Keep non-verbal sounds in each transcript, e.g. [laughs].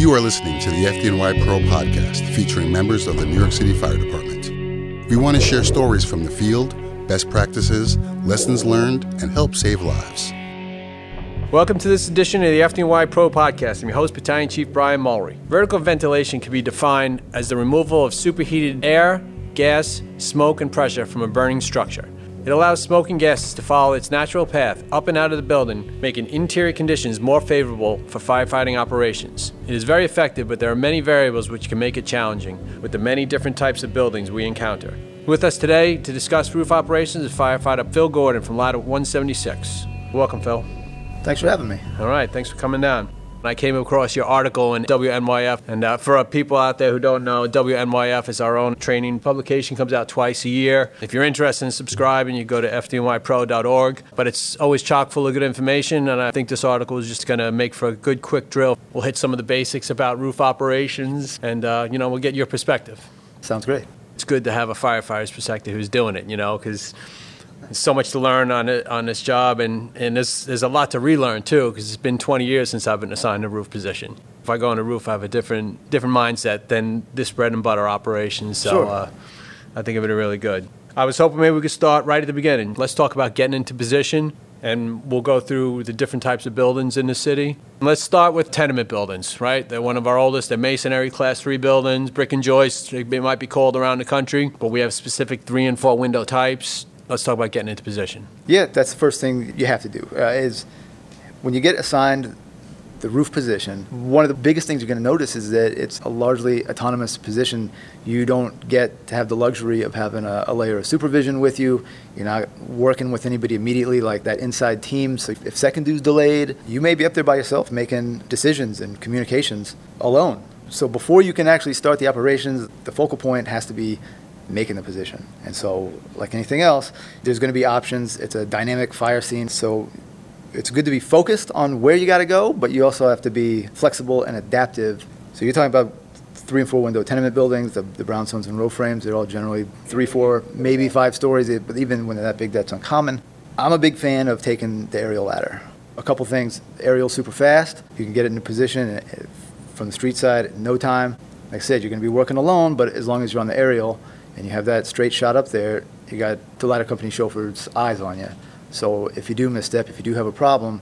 You are listening to the FDNY Pro podcast featuring members of the New York City Fire Department. We want to share stories from the field, best practices, lessons learned, and help save lives. Welcome to this edition of the FDNY Pro Podcast. I'm your host, Battalion Chief Brian Mulry. Vertical ventilation can be defined as the removal of superheated air, gas, smoke, and pressure from a burning structure. It allows smoke and gases to follow its natural path up and out of the building, making interior conditions more favorable for firefighting operations. It is very effective, but there are many variables which can make it challenging with the many different types of buildings we encounter. With us today to discuss roof operations is firefighter Phil Gordon from Ladder 176. Welcome, Phil. Thanks for having me. All right, thanks for coming down. I came across your article in WNYF, and uh, for people out there who don't know, WNYF is our own training publication, comes out twice a year. If you're interested in subscribing, you go to fdnypro.org. But it's always chock full of good information, and I think this article is just going to make for a good, quick drill. We'll hit some of the basics about roof operations, and uh, you know, we'll get your perspective. Sounds great. It's good to have a firefighter's perspective who's doing it, you know, because there's so much to learn on it on this job, and, and there's, there's a lot to relearn too, because it's been 20 years since I've been assigned a roof position. If I go on a roof, I have a different different mindset than this bread and butter operation. So Sure. uh, I think of it really good. I was hoping maybe we could start right at the beginning. Let's talk about getting into position, and we'll go through the different types of buildings in the city. Let's start with tenement buildings, right? They're one of our oldest. They're masonry class three buildings, brick and joist. They might be called around the country, but we have specific three and four window types. Let's talk about getting into position. Yeah, that's the first thing you have to do uh, is when you get assigned the roof position, one of the biggest things you're going to notice is that it's a largely autonomous position. You don't get to have the luxury of having a, a layer of supervision with you. You're not working with anybody immediately like that inside team. So if second due's delayed, you may be up there by yourself making decisions and communications alone. So before you can actually start the operations, the focal point has to be making the position. And so, like anything else, there's going to be options. It's a dynamic fire scene, so it's good to be focused on where you got to go, but you also have to be flexible and adaptive. So you're talking about three and four window tenement buildings, the, the brownstones and row frames. They're all generally three, four, maybe five stories. But even when they're that big, that's uncommon. I'm a big fan of taking the aerial ladder. A couple things: aerial super fast. You can get it in position uh, from the street side in no time. Like I said, you're going to be working alone, but as long as you're on the aerial and you have that straight shot up there, you got the ladder company chauffeur's eyes on you. So if you do misstep, if you do have a problem,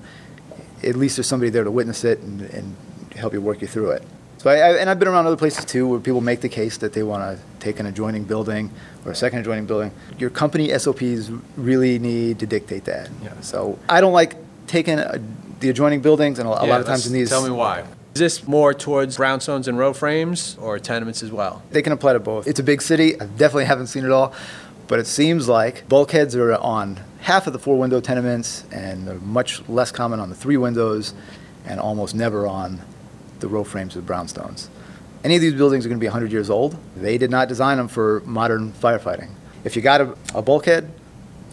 at least there's somebody there to witness it and, and help you work you through it. So I, I, and I've been around other places too where people make the case that they want to take an adjoining building or a second adjoining building. Your company SOPs really need to dictate that. Yeah. So I don't like taking uh, the adjoining buildings, and a, a Yeah, lot of times in these, Tell me why. Is this more towards brownstones and row frames or tenements as well? they can apply to both. It's a big city. I definitely haven't seen it all, but it seems like bulkheads are on half of the four window tenements, and they're much less common on the three windows, and almost never on the row frames with brownstones. Any of these buildings are going to be 100 years old. They did not design them for modern firefighting. If you got a, a bulkhead,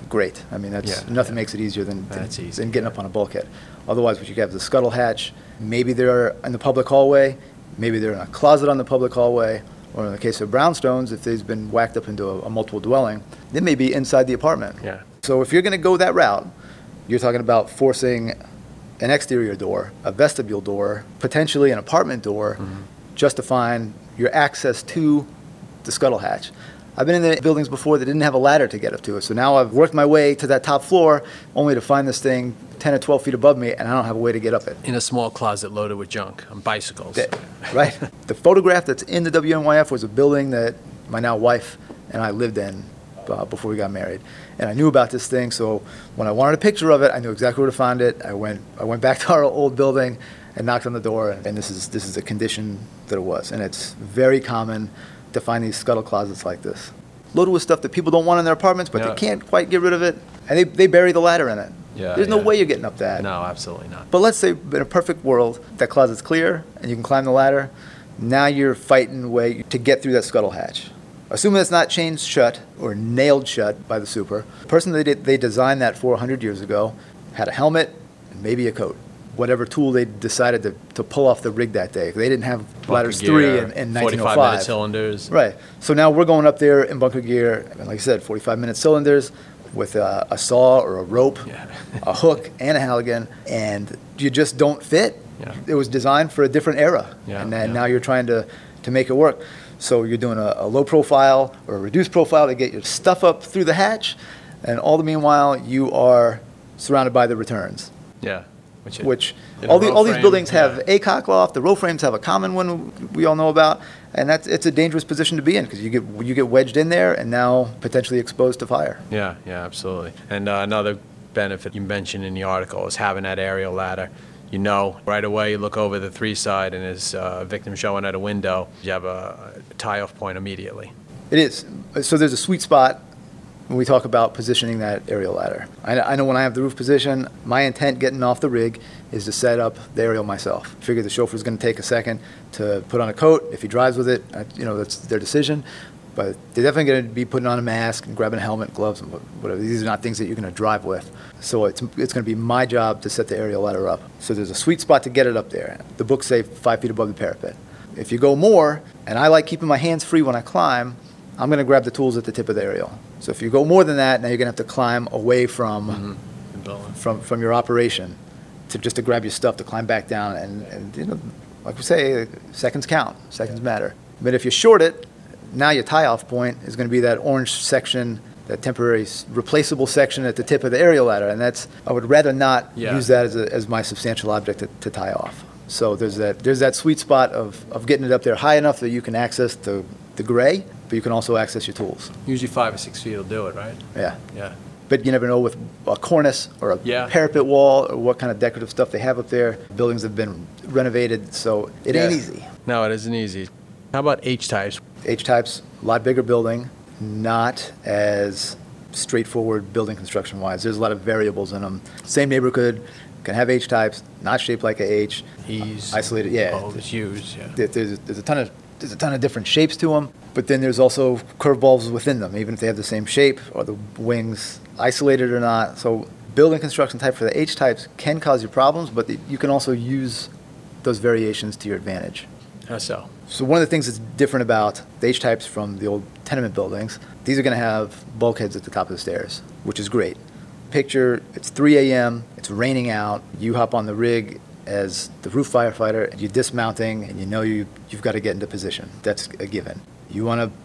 great. I mean, that's Yeah, nothing yeah. makes it easier than, than, easy, than getting yeah. up on a bulkhead. Otherwise, what you have is a scuttle hatch. Maybe they're in the public hallway. Maybe they're in a closet on the public hallway. Or in the case of brownstones, if they've been whacked up into a, a multiple dwelling, they may be inside the apartment. Yeah. So if you're going to go that route, you're talking about forcing an exterior door, a vestibule door, potentially an apartment door, mm-hmm. just to find your access to the scuttle hatch. I've been in the buildings before that didn't have a ladder to get up to it. So now I've worked my way to that top floor only to find this thing 10 or 12 feet above me and I don't have a way to get up it. In a small closet loaded with junk on bicycles. That- right? [laughs] the photograph that's in the WNYF was a building that my now wife and I lived in uh, before we got married. And I knew about this thing, so when I wanted a picture of it, I knew exactly where to find it. I went, I went back [laughs] to our old building and knocked on the door, and this is, this is the condition that it was. And it's very common to find these scuttle closets like this. Loaded with stuff that people don't want in their apartments, but Yeah. they can't quite get rid of it. And they, they bury the ladder in it. Yeah, There's no yeah. way you're getting up that. No, absolutely not. But let's say in a perfect world, that closet's clear and you can climb the ladder. Now you're fighting way to get through that scuttle hatch. Assuming it's not chained shut or nailed shut by the super, the person that they, they designed that for 100 years ago had a helmet and maybe a coat. Whatever tool they decided to, to pull off the rig that day. They didn't have ladders Bunker three gear, in, in 45 minute 1905. cylinders. Right. So now we're going up there in bunker gear, and like I said, 45 minute cylinders with a, a saw or a rope, Yeah. a hook, [laughs] and a Halligan, and you just don't fit. Yeah. It was designed for a different era, Yeah, and then now you're trying to, to make it work. So you're doing a, a low profile or a reduced profile to get your stuff up through the hatch, and all the meanwhile you are surrounded by the returns, Yeah. Which, which all, the, all these buildings have yeah. a cock loft. The row frames have a common one we all know about, and that's it's a dangerous position to be in because you get you get wedged in there and now potentially exposed to fire. Yeah, yeah, absolutely. And uh, another benefit you mentioned in the article is having that aerial ladder. You know, right away you look over the three side and there's uh, a victim showing at a window. You have a, a tie-off point immediately. It is. So there's a sweet spot when we talk about positioning that aerial ladder. I, I know when I have the roof position, my intent getting off the rig is to set up the aerial myself. Figure the chauffeur's going to take a second to put on a coat. If he drives with it, uh, you know, that's their decision. But they're definitely going to be putting on a mask and grabbing a helmet, gloves, and whatever. These are not things that you're going to drive with. So it's, it's going to be my job to set the aerial ladder up. So there's a sweet spot to get it up there. The books say five feet above the parapet. If you go more, and I like keeping my hands free when I climb, I'm going to grab the tools at the tip of the aerial. So if you go more than that, now you're going to have to climb away from, mm-hmm. from, from your operation to just to grab your stuff to climb back down. And, and you know, like we say, seconds count, seconds matter. But if you short it, now your tie-off point is going to be that orange section, that temporary replaceable section at the tip of the aerial ladder. And that's, I would rather not Yeah. use that as, a, as my substantial object to, to tie off. So there's that, there's that sweet spot of, of getting it up there high enough that you can access the, the gray, but you can also access your tools. Usually five or six feet will do it, right? Yeah. Yeah. But you never know with a cornice or a Yeah. parapet wall or what kind of decorative stuff they have up there. Buildings have been renovated, so it ain't easy. No, it isn't easy. How about H types? H types, a lot bigger building, not as straightforward building construction wise. There's a lot of variables in them. Same neighborhood can have H types, not shaped like a H. Ease. Isolated, yeah. Oh, it's huge. yeah. There's, there's a ton of there's a ton of different shapes to them, but then there's also curveballs within them, even if they have the same shape or the wings isolated or not. So building construction type for the H types can cause you problems, but you can also use those variations to your advantage. How so? So one of the things that's different about the H types from the old tenement buildings, these are going to have bulkheads at the top of the stairs, which is great. Picture it's 3 a.m. It's raining out. You hop on the rig as the roof firefighter, you're dismounting, and you know you you've got to get into position. That's a given. You want to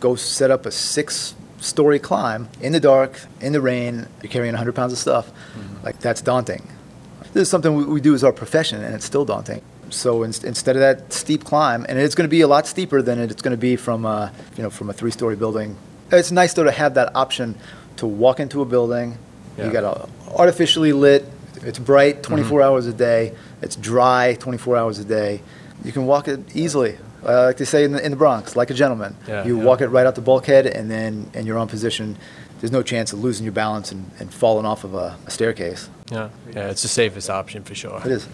go set up a six-story climb in the dark, in the rain. You're carrying 100 pounds of stuff. Mm-hmm. Like that's daunting. This is something we, we do as our profession, and it's still daunting. So in, instead of that steep climb, and it's going to be a lot steeper than it's going to be from a, you know from a three-story building. It's nice though to have that option to walk into a building. Yeah. You got a artificially lit. It's bright 24 Mm-hmm. hours a day. It's dry 24 hours a day. You can walk it easily. Uh, like they say in the, in the Bronx, like a gentleman. Yeah, you yeah. walk it right out the bulkhead, and then and you're on position. There's no chance of losing your balance and, and falling off of a, a staircase. Yeah, yeah, it's the safest option for sure. It is.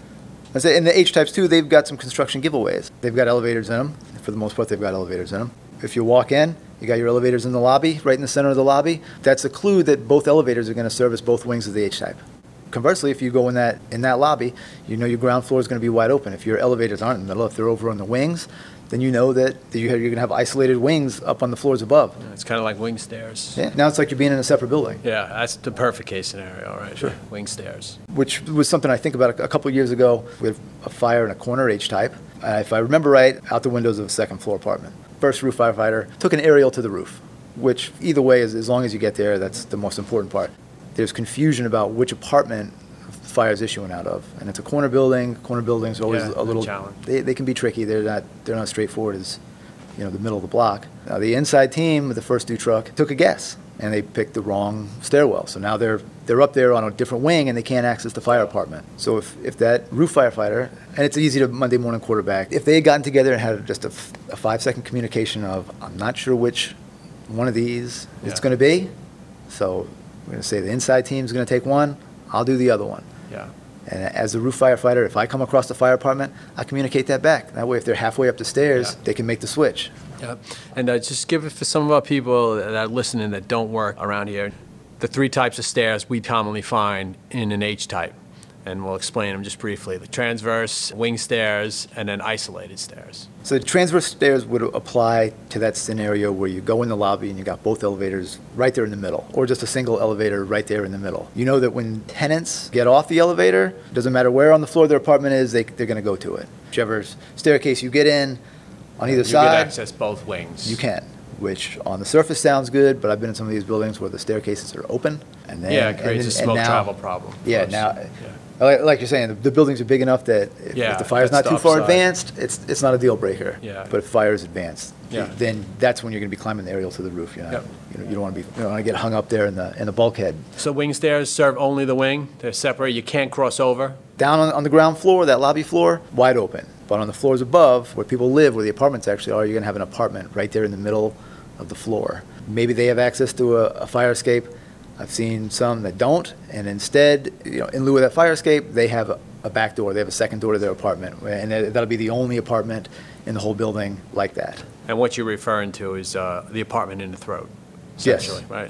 I say in the H types too, they've got some construction giveaways. They've got elevators in them. For the most part, they've got elevators in them. If you walk in, you got your elevators in the lobby, right in the center of the lobby. That's a clue that both elevators are going to service both wings of the H type. Conversely, if you go in that in that lobby, you know your ground floor is going to be wide open. If your elevators aren't in the middle, if they're over on the wings, then you know that that you have- you're going to have isolated wings up on the floors above. Yeah, It's kind of like wing stairs. Yeah. Now it's like you're being in a separate building. Yeah, that's the perfect case scenario, right? Sure. Wing stairs. which was something I think about a, couple of years ago with a fire in a corner H type. Uh, if I remember right, out the windows of a second floor apartment. First roof firefighter took an aerial to the roof, which either way, is, as long as you get there, that's the most important part. There's confusion about which apartment fire is issuing out of, and it's a corner building. Corner buildings are always Yeah, a little. challenge. They, they can be tricky. They're not they're not straightforward as you know the middle of the block. Now the inside team with the first due truck took a guess and they picked the wrong stairwell. So now they're they're up there on a different wing and they can't access the fire apartment. So if, if that roof firefighter and it's easy to Monday morning quarterback, if they had gotten together and had just a, f- a five second communication of I'm not sure which one of these it's Yeah. going to be, so we're going to say the inside team's going to take one, I'll do the other one. Yeah. And as a roof firefighter, if I come across the fire apartment, I communicate that back. That way, if they're halfway up the stairs, Yeah. they can make the switch. Yeah, and uh, just give it for some of our people that are listening that don't work around here. The three types of stairs we commonly find in an H type. And we'll explain them just briefly. The transverse, wing stairs, and then isolated stairs. So the transverse stairs would apply to that scenario where you go in the lobby and you got both elevators right there in the middle, or just a single elevator right there in the middle. You know that when tenants get off the elevator, doesn't matter where on the floor their apartment is, they, they're going to go to it. Whichever staircase you get in, on either you side, You can access both wings. you can. Which on the surface sounds good, but I've been in some of these buildings where the staircases are open, and then Yeah, it creates a then- and smoke now- travel problem. Yeah, now, yeah. Like, like you're saying, the, the buildings are big enough that if, Yeah, if the fire's that's not the too far upside. advanced, it's it's not a deal breaker. Yeah. But if fire is advanced, Yeah. then that's when you're going to be climbing the aerial to the roof. You're not, Yep. you, know, you don't want to be you don't want to get hung up there in the in the bulkhead. So wing stairs serve only the wing. They're separate. You can't cross over. Down on, on the ground floor, that lobby floor, wide open. But on the floors above, where people live, where the apartments actually are, you're going to have an apartment right there in the middle of the floor. Maybe they have access to a, a fire escape. I've seen some that don't, and instead, you know, in lieu of that fire escape, they have a, a back door. They have a second door to their apartment, and that- that'll be the only apartment in the whole building like that. And what you're referring to is uh, the apartment in the throat, Yes. essentially, right?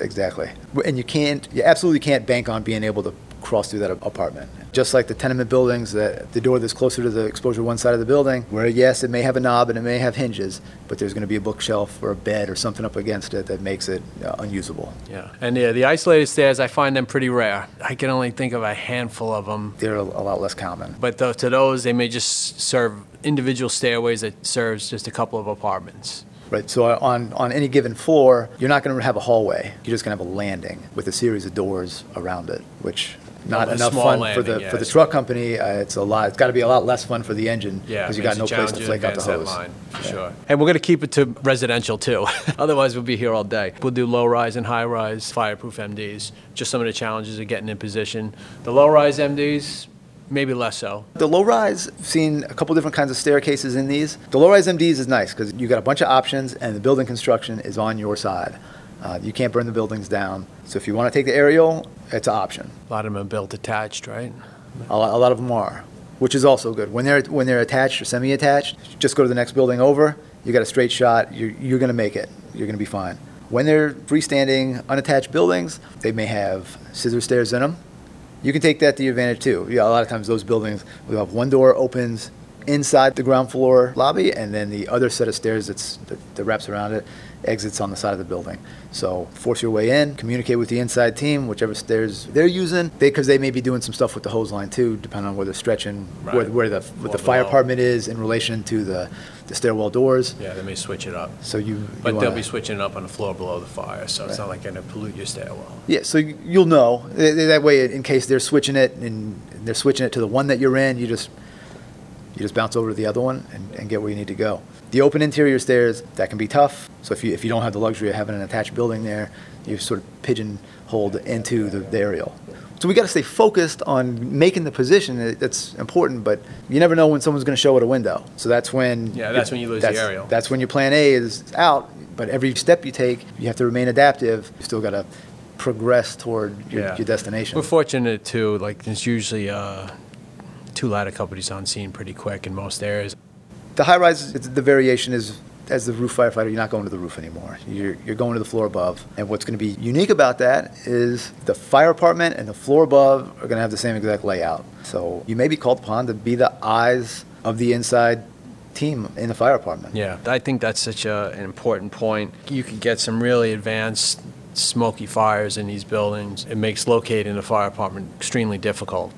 Exactly. And you can't, you absolutely can't bank on being able to cross through that apartment. Just like the tenement buildings, that the door that's closer to the exposure one side of the building, where yes, it may have a knob and it may have hinges, but there's going to be a bookshelf or a bed or something up against it that makes it uh, unusable. Yeah. And yeah, the isolated stairs, I find them pretty rare. I can only think of a handful of them. They're a, lot less common. But tho- to those, they may just serve individual stairways that serves just a couple of apartments. Right, so on, on any given floor, you're not going to have a hallway. You're just going to have a landing with a series of doors around it, which not A enough small fun for landing, the yeah, for the it's- truck company. Uh, it's a lot. It's got to be a lot less fun for the engine Yeah, because you makes got no it place to challenging flake out the advance that hose. line, for Yeah. sure. And we're going to keep it to residential too. [laughs] Otherwise, we'll be here all day. We'll do low rise and high rise fireproof MDs. Just some of the challenges of getting in position. The low rise MDs, maybe less so. The low rise, seen a couple different kinds of staircases in these. The low rise MDs is nice because you got a bunch of options and the building construction is on your side. Uh, you can't burn the buildings down. So if you want to take the aerial, it's an option. A lot of them are built attached, right? A lot, a lot of them are, which is also good. When they're when they're attached or semi-attached, just go to the next building over. You got a straight shot. You're, you're going to make it. You're going to be fine. When they're freestanding, unattached buildings, they may have scissor stairs in them. You can take that to your advantage too. Yeah, a lot of times those buildings will have one door opens inside the ground floor lobby, and then the other set of stairs that's, that, that wraps around it exits on the side of the building. So force your way in, communicate with the inside team, whichever stairs they're using, because they, may be doing some stuff with the hose line too, depending on where they're stretching, where, Right. where the what the fire apartment is in relation to the, the stairwell doors. Yeah, they may switch it up. So you, you But wanna- they'll be switching it up on the floor below the fire, so it's not like going to pollute your stairwell. Yeah, so you- you'll know. Th- th- That way, in case they're switching it and they're switching it to the one that you're in, you just, you just bounce over to the other one and, and get where you need to go. The open interior stairs, that can be tough. So if you, if you don't have the luxury of having an attached building there, you're sort of pigeonholed into the, the aerial. So we got to stay focused on making the position. That's important, but you never know when someone's going to show at a window. So that's when Yeah, that's when you lose the aerial. That's when your plan A is out. But every step you take, you have to remain adaptive. You still got to progress toward your, Yeah. your destination. We're fortunate too, like, there's usually uh, two ladder companies on scene pretty quick in most areas. The high rise, the variation is as the roof firefighter, you're not going to the roof anymore. You're, you're going to the floor above. And what's going to be unique about that is the fire apartment and the floor above are going to have the same exact layout. So you may be called upon to be the eyes of the inside team in the fire apartment. Yeah, I think that's such a, an important point. You could get some really advanced smoky fires in these buildings. It makes locating the fire apartment extremely difficult.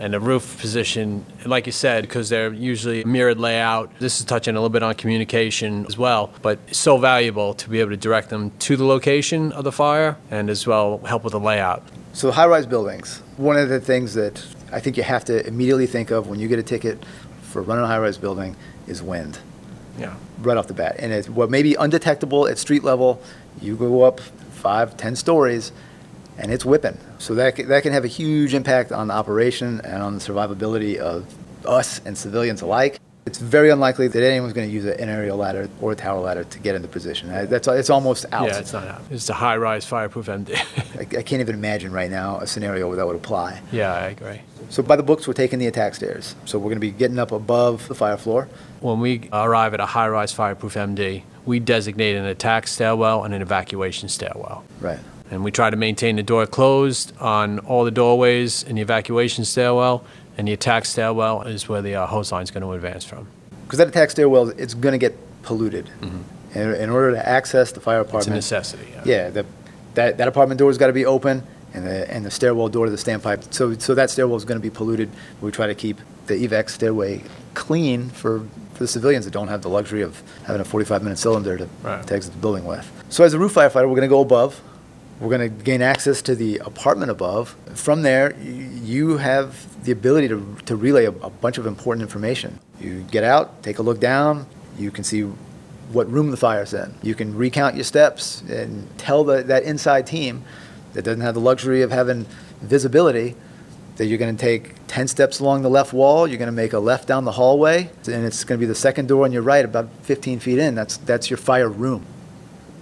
And the roof position, like you said, because they're usually mirrored layout, this is touching a little bit on communication as well, but so valuable to be able to direct them to the location of the fire and as well help with the layout. So high-rise buildings, one of the things that I think you have to immediately think of when you get a ticket for running a high-rise building is wind. Yeah. right off the bat. And it's what may be undetectable at street level, you go up five, ten stories, and it's whipping. So that, that can have a huge impact on the operation and on the survivability of us and civilians alike. It's very unlikely that anyone's going to use an aerial ladder or a tower ladder to get into position. That's, it's almost out. Yeah, it's not out. It's a high rise fireproof MD. [laughs] I, I can't even imagine right now a scenario where that would apply. yeah, I agree. So by the books, we're taking the attack stairs. So we're going to be getting up above the fire floor. When we arrive at a high-rise fireproof MD, we designate an attack stairwell and an evacuation stairwell. Right. And we try to maintain the door closed on all the doorways in the evacuation stairwell, and the attack stairwell is where the uh, hose line is going to advance from. Because that attack stairwell, it's going to get polluted. In, in order to access the fire Mm-hmm. It's a necessity. Yeah, the, that, that apartment door's got to be open, and the, and the stairwell door to the standpipe. So, so that stairwell is going to be polluted. We try to keep the evac stairway clean for, the civilians that don't have the luxury of having a 45-minute cylinder to, Right. to exit the building with. So as a roof firefighter, we're going to go above. We're going to gain access to the apartment above. From there, you have the ability to, to relay a, a bunch of important information. You get out, take a look down, you can see what room the fire's in. You can recount your steps and tell the, that inside team that doesn't have the luxury of having visibility that you're going to take 10 steps along the left wall, you're going to make a left down the hallway, and it's going to be the second door on your right, about 15 feet in. That's, that's your fire room.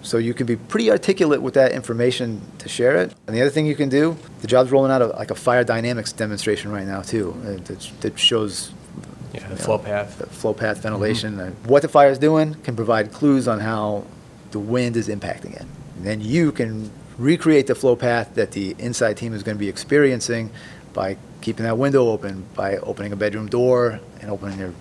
So you can be pretty articulate with that information to share it. And the other thing you can do, the job's rolling out a, like a fire dynamics demonstration right now too, uh, that, that shows Yeah, the flow know, path. the flow path ventilation, and what the fire is doing can provide clues on how the wind is impacting it. And then you can recreate the flow path that the inside team is going to be experiencing by keeping that window open, by opening a bedroom door and opening your,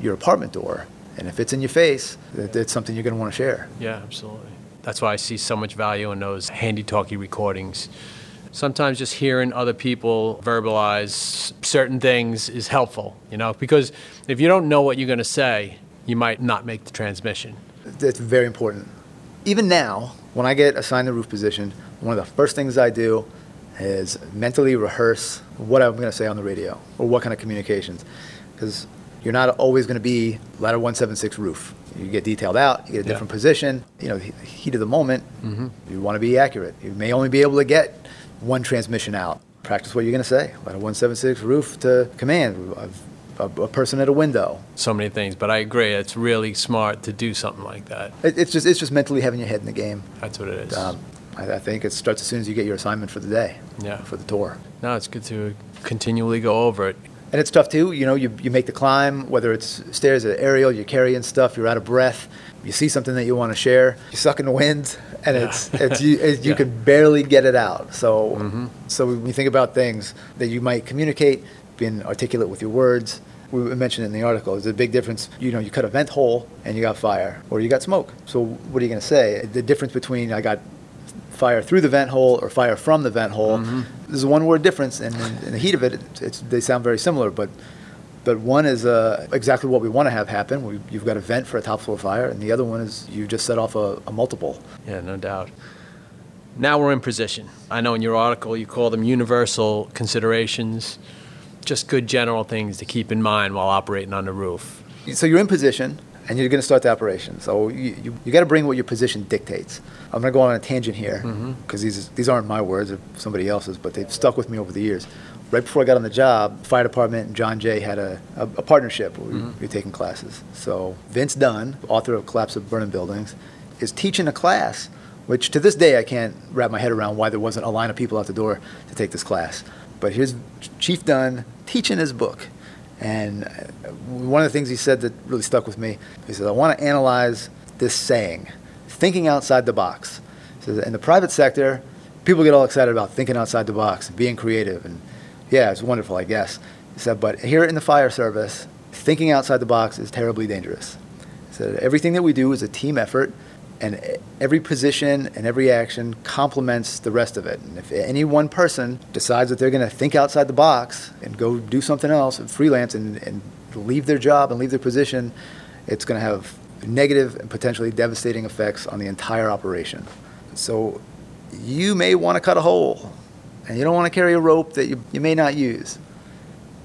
your apartment door. And if it's in your face, that, that's something you're going to want to share. Yeah, absolutely. That's why I see so much value in those handy talkie recordings. Sometimes just hearing other people verbalize certain things is helpful, you know, because if you don't know what you're going to say, you might not make the transmission. That's very important. Even now, when I get assigned the roof position, one of the first things I do is mentally rehearse what I'm going to say on the radio or what kind of communications. Because you're not always going to be ladder 176 roof. You get detailed out, you get a Yeah. different position. You know, heat of the moment, you want to be accurate. You may only be able to get one transmission out. Practice what you're going to say. Ladder 176 roof to command, a, a, a person at a window. So many things, but I agree. It's really smart to do something like that. It, it's just it's just mentally having your head in the game. That's what it is. Um, I, I think it starts as soon as you get your assignment for the day, Yeah. for the tour. No, it's good to continually go over it. And it's tough too. You know, you, you make the climb, whether it's stairs or aerial, you're carrying stuff, you're out of breath, you see something that you want to share, you suck in the wind, and it's, [laughs] it's you, it, you Yeah. can barely get it out. So, mm-hmm. so when you think about things that you might communicate, being articulate with your words, we mentioned in the article, there's a big difference. You know, you cut a vent hole and you got fire, or you got smoke. So what are you going to say? The difference between I got fire through the vent hole or fire from the vent hole. There's a one-word difference, and in, in the heat of it, it's, they sound very similar. But but one is uh, exactly what we want to have happen. We, you've got a vent for a top floor fire, and the other one is you just set off a, a multiple. Yeah, no doubt. Now we're in position. I know in your article you call them universal considerations, just good general things to keep in mind while operating on the roof. So you're in position, and you're going to start the operation. So you, you, you got to bring what your position dictates. I'm going to go on a tangent here because these these aren't my words; they're somebody else's, but they've stuck with me over the years. Right before I got on the job, fire department and John Jay had a, a, a partnership where we, we were taking classes. So Vince Dunn, author of Collapse of Burning Buildings, is teaching a class, which to this day I can't wrap my head around why there wasn't a line of people out the door to take this class. But here's Chief Dunn teaching his book. And uh, one of the things he said that really stuck with me, he said, I want to analyze this saying, thinking outside the box. Says, in the private sector, people get all excited about thinking outside the box and being creative. And yeah, it's wonderful, I guess. But here in the fire service, thinking outside the box is terribly dangerous. Said, everything that we do is a team effort, and every position and every action complements the rest of it. And if any one person decides that they're going to think outside the box and go do something else and freelance and, and leave their job and leave their position, it's going to have negative and potentially devastating effects on the entire operation. So you may want to cut a hole, and you don't want to carry a rope that you, you may not use.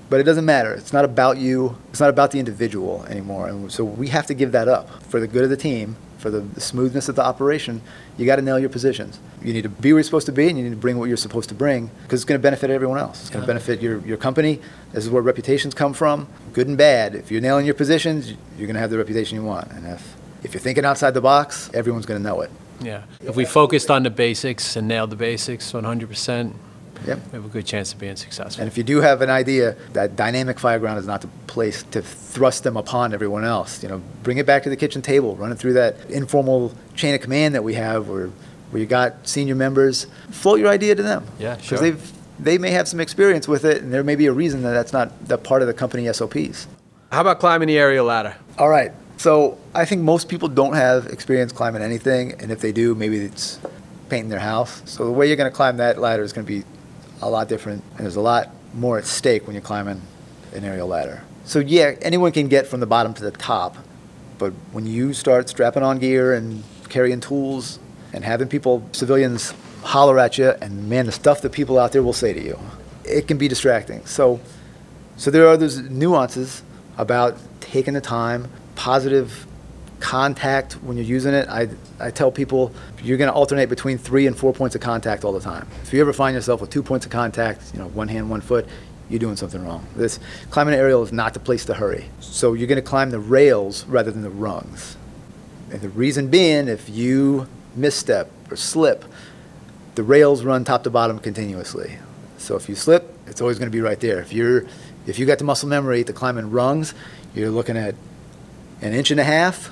But it doesn't matter. It's not about you. It's not about the individual anymore. And so we have to give that up for the good of the team, for the, smoothness of the operation. You got to nail your positions. You need to be where you're supposed to be, and you need to bring what you're supposed to bring because it's going to benefit everyone else. It's going to benefit your, your company. This is where reputations come from, good and bad. If you're nailing your positions, you're going to have the reputation you want. And if, if you're thinking outside the box, everyone's going to know it. Yeah. If we focused on the basics and nailed the basics 100%, Yep. we have a good chance of being successful. And if you do have an idea that dynamic fireground is not the place to thrust them upon everyone else, you know, bring it back to the kitchen table, run it through that informal chain of command that we have where where you got senior members, float your idea to them. Yeah, sure. Because they've they may have some experience with it, and there may be a reason that that's not that part of the company SOPs. How about climbing the aerial ladder? All right. So I think most people don't have experience climbing anything, and if they do, maybe it's painting their house. So the way you're going to climb that ladder is going to be a lot different, and there's a lot more at stake when you're climbing an aerial ladder. So yeah, anyone can get from the bottom to the top, but when you start strapping on gear and carrying tools and having people, civilians, holler at you, and man, the stuff that people out there will say to you, it can be distracting. So so there are those nuances about taking the time, positive contact when you're using it. I, I tell people you're going to alternate between three and four points of contact all the time. If you ever find yourself with two points of contact, you know, one hand, one foot, you're doing something wrong. This climbing an aerial is not the place to hurry. So you're going to climb the rails rather than the rungs. And the reason being, if you misstep or slip, the rails run top to bottom continuously. So if you slip, it's always going to be right there. If you're if you got the muscle memory to climb in rungs, you're looking at an inch and a half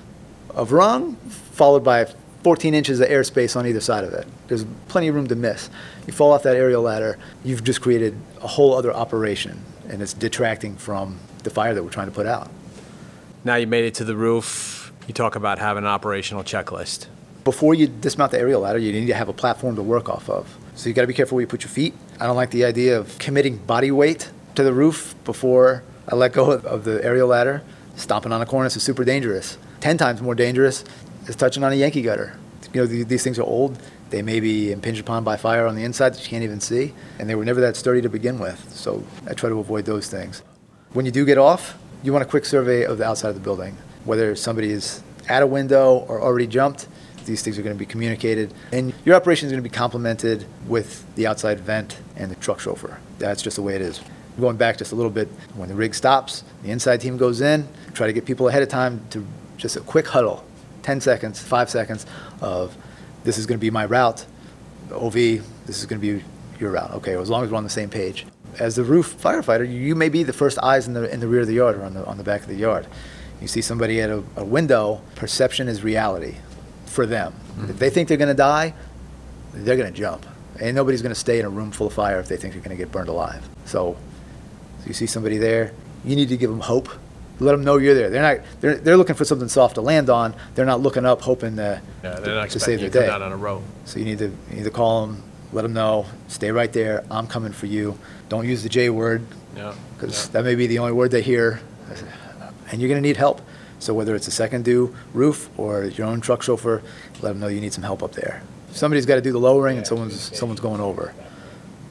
of rung followed by 14 inches of airspace on either side of it. There's plenty of room to miss. You fall off that aerial ladder, you've just created a whole other operation, and it's detracting from the fire that we're trying to put out. Now you made it to the roof. You talk about having an operational checklist. before you dismount the aerial ladder, you need to have a platform to work off of. So you got to be careful where you put your feet. I don't like the idea of committing body weight to the roof before I let go of, of the aerial ladder. Stomping on a cornice is super dangerous. Ten times more dangerous is touching on a Yankee gutter. You know, th- these things are old. They may be impinged upon by fire on the inside that you can't even see, and they were never that sturdy to begin with. So I try to avoid those things. When you do get off, you want a quick survey of the outside of the building, whether somebody is at a window or already jumped. These things are going to be communicated, and your operation is going to be complemented with the outside vent and the truck chauffeur. That's just the way it is. Going back just a little bit, when the rig stops, the inside team goes in, try to get people ahead of time to just a quick huddle, 10 seconds, five seconds of this is going to be my route. OV, this is going to be your route. Okay, as long as we're on the same page. As the roof firefighter, you may be the first eyes in the, in the rear of the yard or on the, on the back of the yard. You see somebody at a, a window, perception is reality for them. Mm-hmm. If they think they're going to die, they're going to jump. And nobody's going to stay in a room full of fire if they think they're going to get burned alive. So, so you see somebody there, you need to give them hope. Let them know you're there. They're not. They're, they're looking for something soft to land on. They're not looking up hoping to, Yeah, they're not to save expecting you their to day. down on a rope. So you need to you need to call them, let them know, stay right there. I'm coming for you. Don't use the J word Yeah. because that may be the only word they hear, and you're going to need help. So whether it's a second due roof or your own truck chauffeur, let them know you need some help up there. Somebody's got to do the lowering, and someone's someone's going over.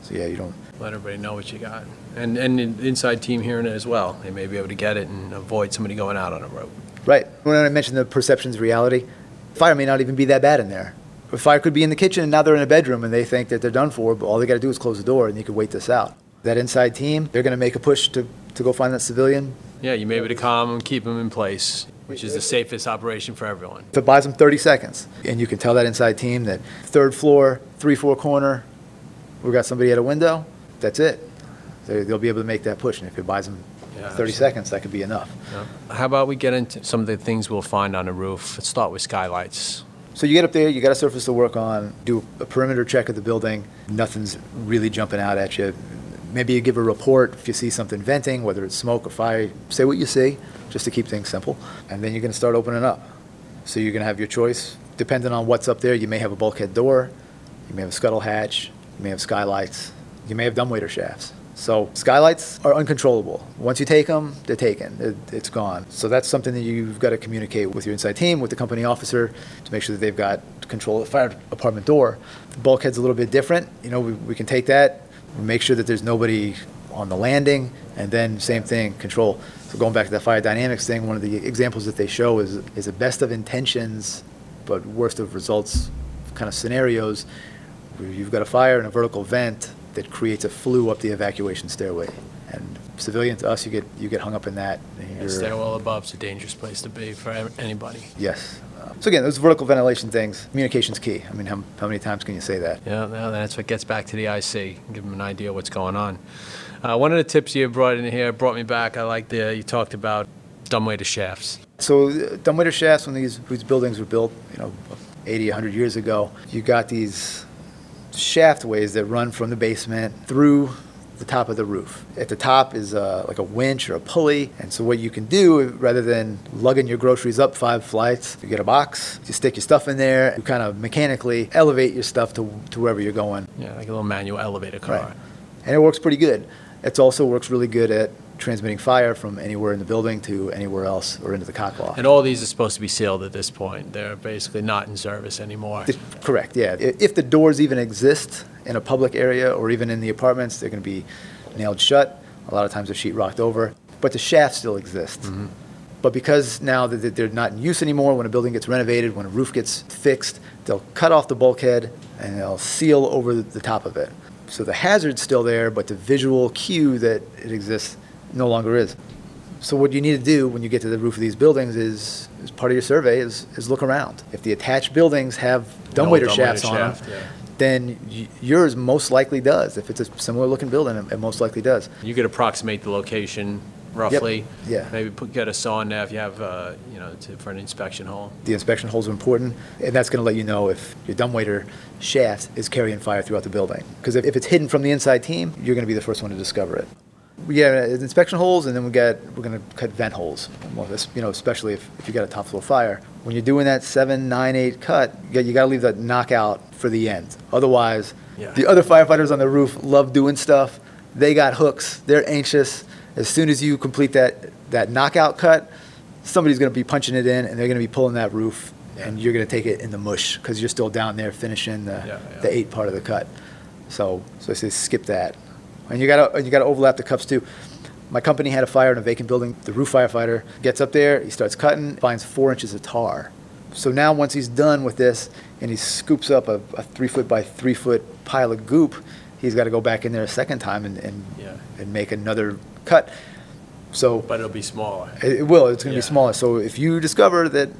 So yeah, you don't. Let everybody know what you got. And, and the inside team hearing it as well. They may be able to get it and avoid somebody going out on a rope. Right. When I mentioned the perception's reality, fire may not even be that bad in there. A fire could be in the kitchen and now they're in a bedroom and they think that they're done for, but all they got to do is close the door and you could wait this out. That inside team, they're going to make a push to, to go find that civilian. Yeah, you may be able to calm them, keep them in place, which is the safest operation for everyone. If it buys them 30 seconds, and you can tell that inside team that third floor, three, four corner, we got somebody at a window, that's it. They, they'll be able to make that push. And if it buys them Yeah, 30 absolutely. seconds, that could be enough. How about we get into some of the things we'll find on the roof? Let's start with skylights. So you get up there, you got a surface to work on, do a perimeter check of the building. Nothing's really jumping out at you. Maybe you give a report if you see something venting, whether it's smoke or fire. Say what you see, just to keep things simple. And then you're going to start opening up. So you're going to have your choice. Depending on what's up there, you may have a bulkhead door, you may have a scuttle hatch, you may have skylights, you may have dumbwaiter shafts. So skylights are uncontrollable. Once you take them, they're taken. It, it's gone. So that's something that you've got to communicate with your inside team, with the company officer, to make sure that they've got control of the fire apartment door. The bulkhead's a little bit different. You know, we, we can take that, make sure that there's nobody on the landing, and then same thing, control. So going back to that fire dynamics thing, one of the examples that they show is is a best of intentions, but worst of results kind of scenarios where you've got a fire in a vertical vent that creates a flue up the evacuation stairway. And civilian to us, you get you get hung up in that. and And you're- stairwell above's a dangerous place to be for anybody. Yes. Uh, So again, those vertical ventilation things, communication's key. I mean, how, how many times can you say that? Yeah, yeah, that's what gets back to the IC. Give them an idea what's going on. Uh, one of the tips you brought in here brought me back. I like the you talked about dumbwaiter shafts. So uh, dumbwaiter shafts, when these, these buildings were built, you know, 80, 100 years ago. You got these shaft ways that run from the basement through the top of the roof. At the top is uh, like a winch or a pulley, and so what you can do rather than lugging your groceries up five flights, you get a box, you stick your stuff in there, you kind of mechanically elevate your stuff to, to wherever you're going. Yeah, like a little manual elevator car. Right. And it works pretty good. It also works really good at transmitting fire from anywhere in the building to anywhere else or into the cock loft. And all these are supposed to be sealed at this point. They're basically not in service anymore. Correct, yeah. If the doors even exist in a public area or even in the apartments, they're going to be nailed shut. A lot of times they're sheet rocked over, but the shaft still exists. Mm-hmm. But because now that they're not in use anymore, when a building gets renovated, when a roof gets fixed, they'll cut off the bulkhead and they'll seal over the top of it. So the hazard's still there, but the visual cue that it exists no longer is. So what you need to do when you get to the roof of these buildings is, as part of your survey, is, is look around. If the attached buildings have dumbwaiter dumbwaiter shafts on shaft, them, yeah. then y- yours most likely does. If it's a similar looking building, it- it most likely does. You could approximate the location roughly. Yeah. Maybe put, get a saw in there if you have, uh, you know, to, for an inspection hole. The inspection holes are important, and that's going to let you know if your dumbwaiter shaft is carrying fire throughout the building. Because if, if it's hidden from the inside team, you're going to be the first one to discover it. We got uh, inspection holes, and then we got we're going to cut vent holes. You know, especially if, if you got a top floor fire. When you're doing that seven, nine, eight cut, you got, you got to leave that knockout for the end. Otherwise, Yeah. the other firefighters on the roof love doing stuff. They got hooks. They're anxious. As soon as you complete that that knockout cut, somebody's going to be punching it in, and they're going to be pulling that roof, and you're going to take it in the mush because you're still down there finishing the, Yeah, yeah. the eight part of the cut. So, so I say skip that, and you got to you got to overlap the cups too. My company had a fire in a vacant building. The roof firefighter gets up there, he starts cutting, finds four inches of tar. So now, once he's done with this, and he scoops up a, a three foot by three foot pile of goop, he's got to go back in there a second time and and, Yeah. and make another cut. So But it'll be smaller. it it will. It's going to Yeah. be smaller. So if you discover that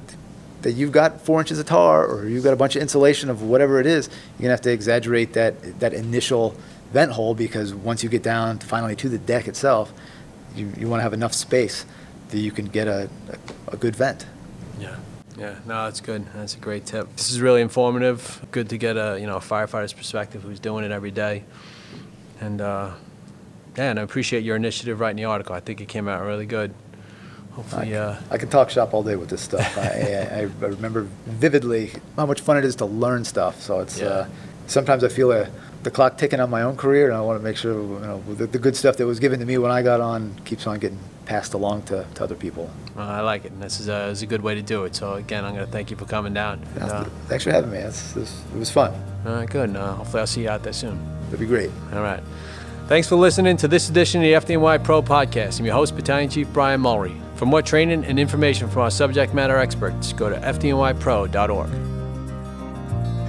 that you've got four inches of tar or you've got a bunch of insulation of whatever it is, you're going to have to exaggerate that that initial vent hole because once you get down finally to the deck itself, you, you want to have enough space that you can get a, a, a good vent. Yeah. Yeah, no, that's good. That's a great tip. This is really informative. Good to get a you know a firefighter's perspective who's doing it every day. And uh, yeah, and I appreciate your initiative writing the article. I think it came out really good. Hopefully, uh, I can talk shop all day with this stuff. I, I, I remember vividly how much fun it is to learn stuff. So it's Yeah. uh, sometimes I feel uh the clock ticking on my own career, and I want to make sure you know the, the good stuff that was given to me when I got on keeps on getting passed along to, to other people. uh, I like it. And this is a, this is a good way to do it. So again, I'm going to thank you for coming down. And, uh, Thanks for having me. It's, it's, it was fun. all right, good. And, uh, hopefully, I'll see you out there soon. That'd be great. All right. Thanks for listening to this edition of the FDNY Pro Podcast. I'm your host, Battalion Chief Brian Mulry. For more training and information from our subject matter experts, go to fdnypro.org.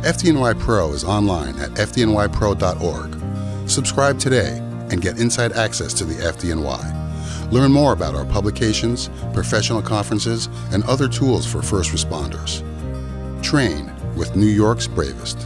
FDNY Pro is online at fdnypro.org. Subscribe today and get inside access to the FDNY. Learn more about our publications, professional conferences, and other tools for first responders. Train with New York's bravest.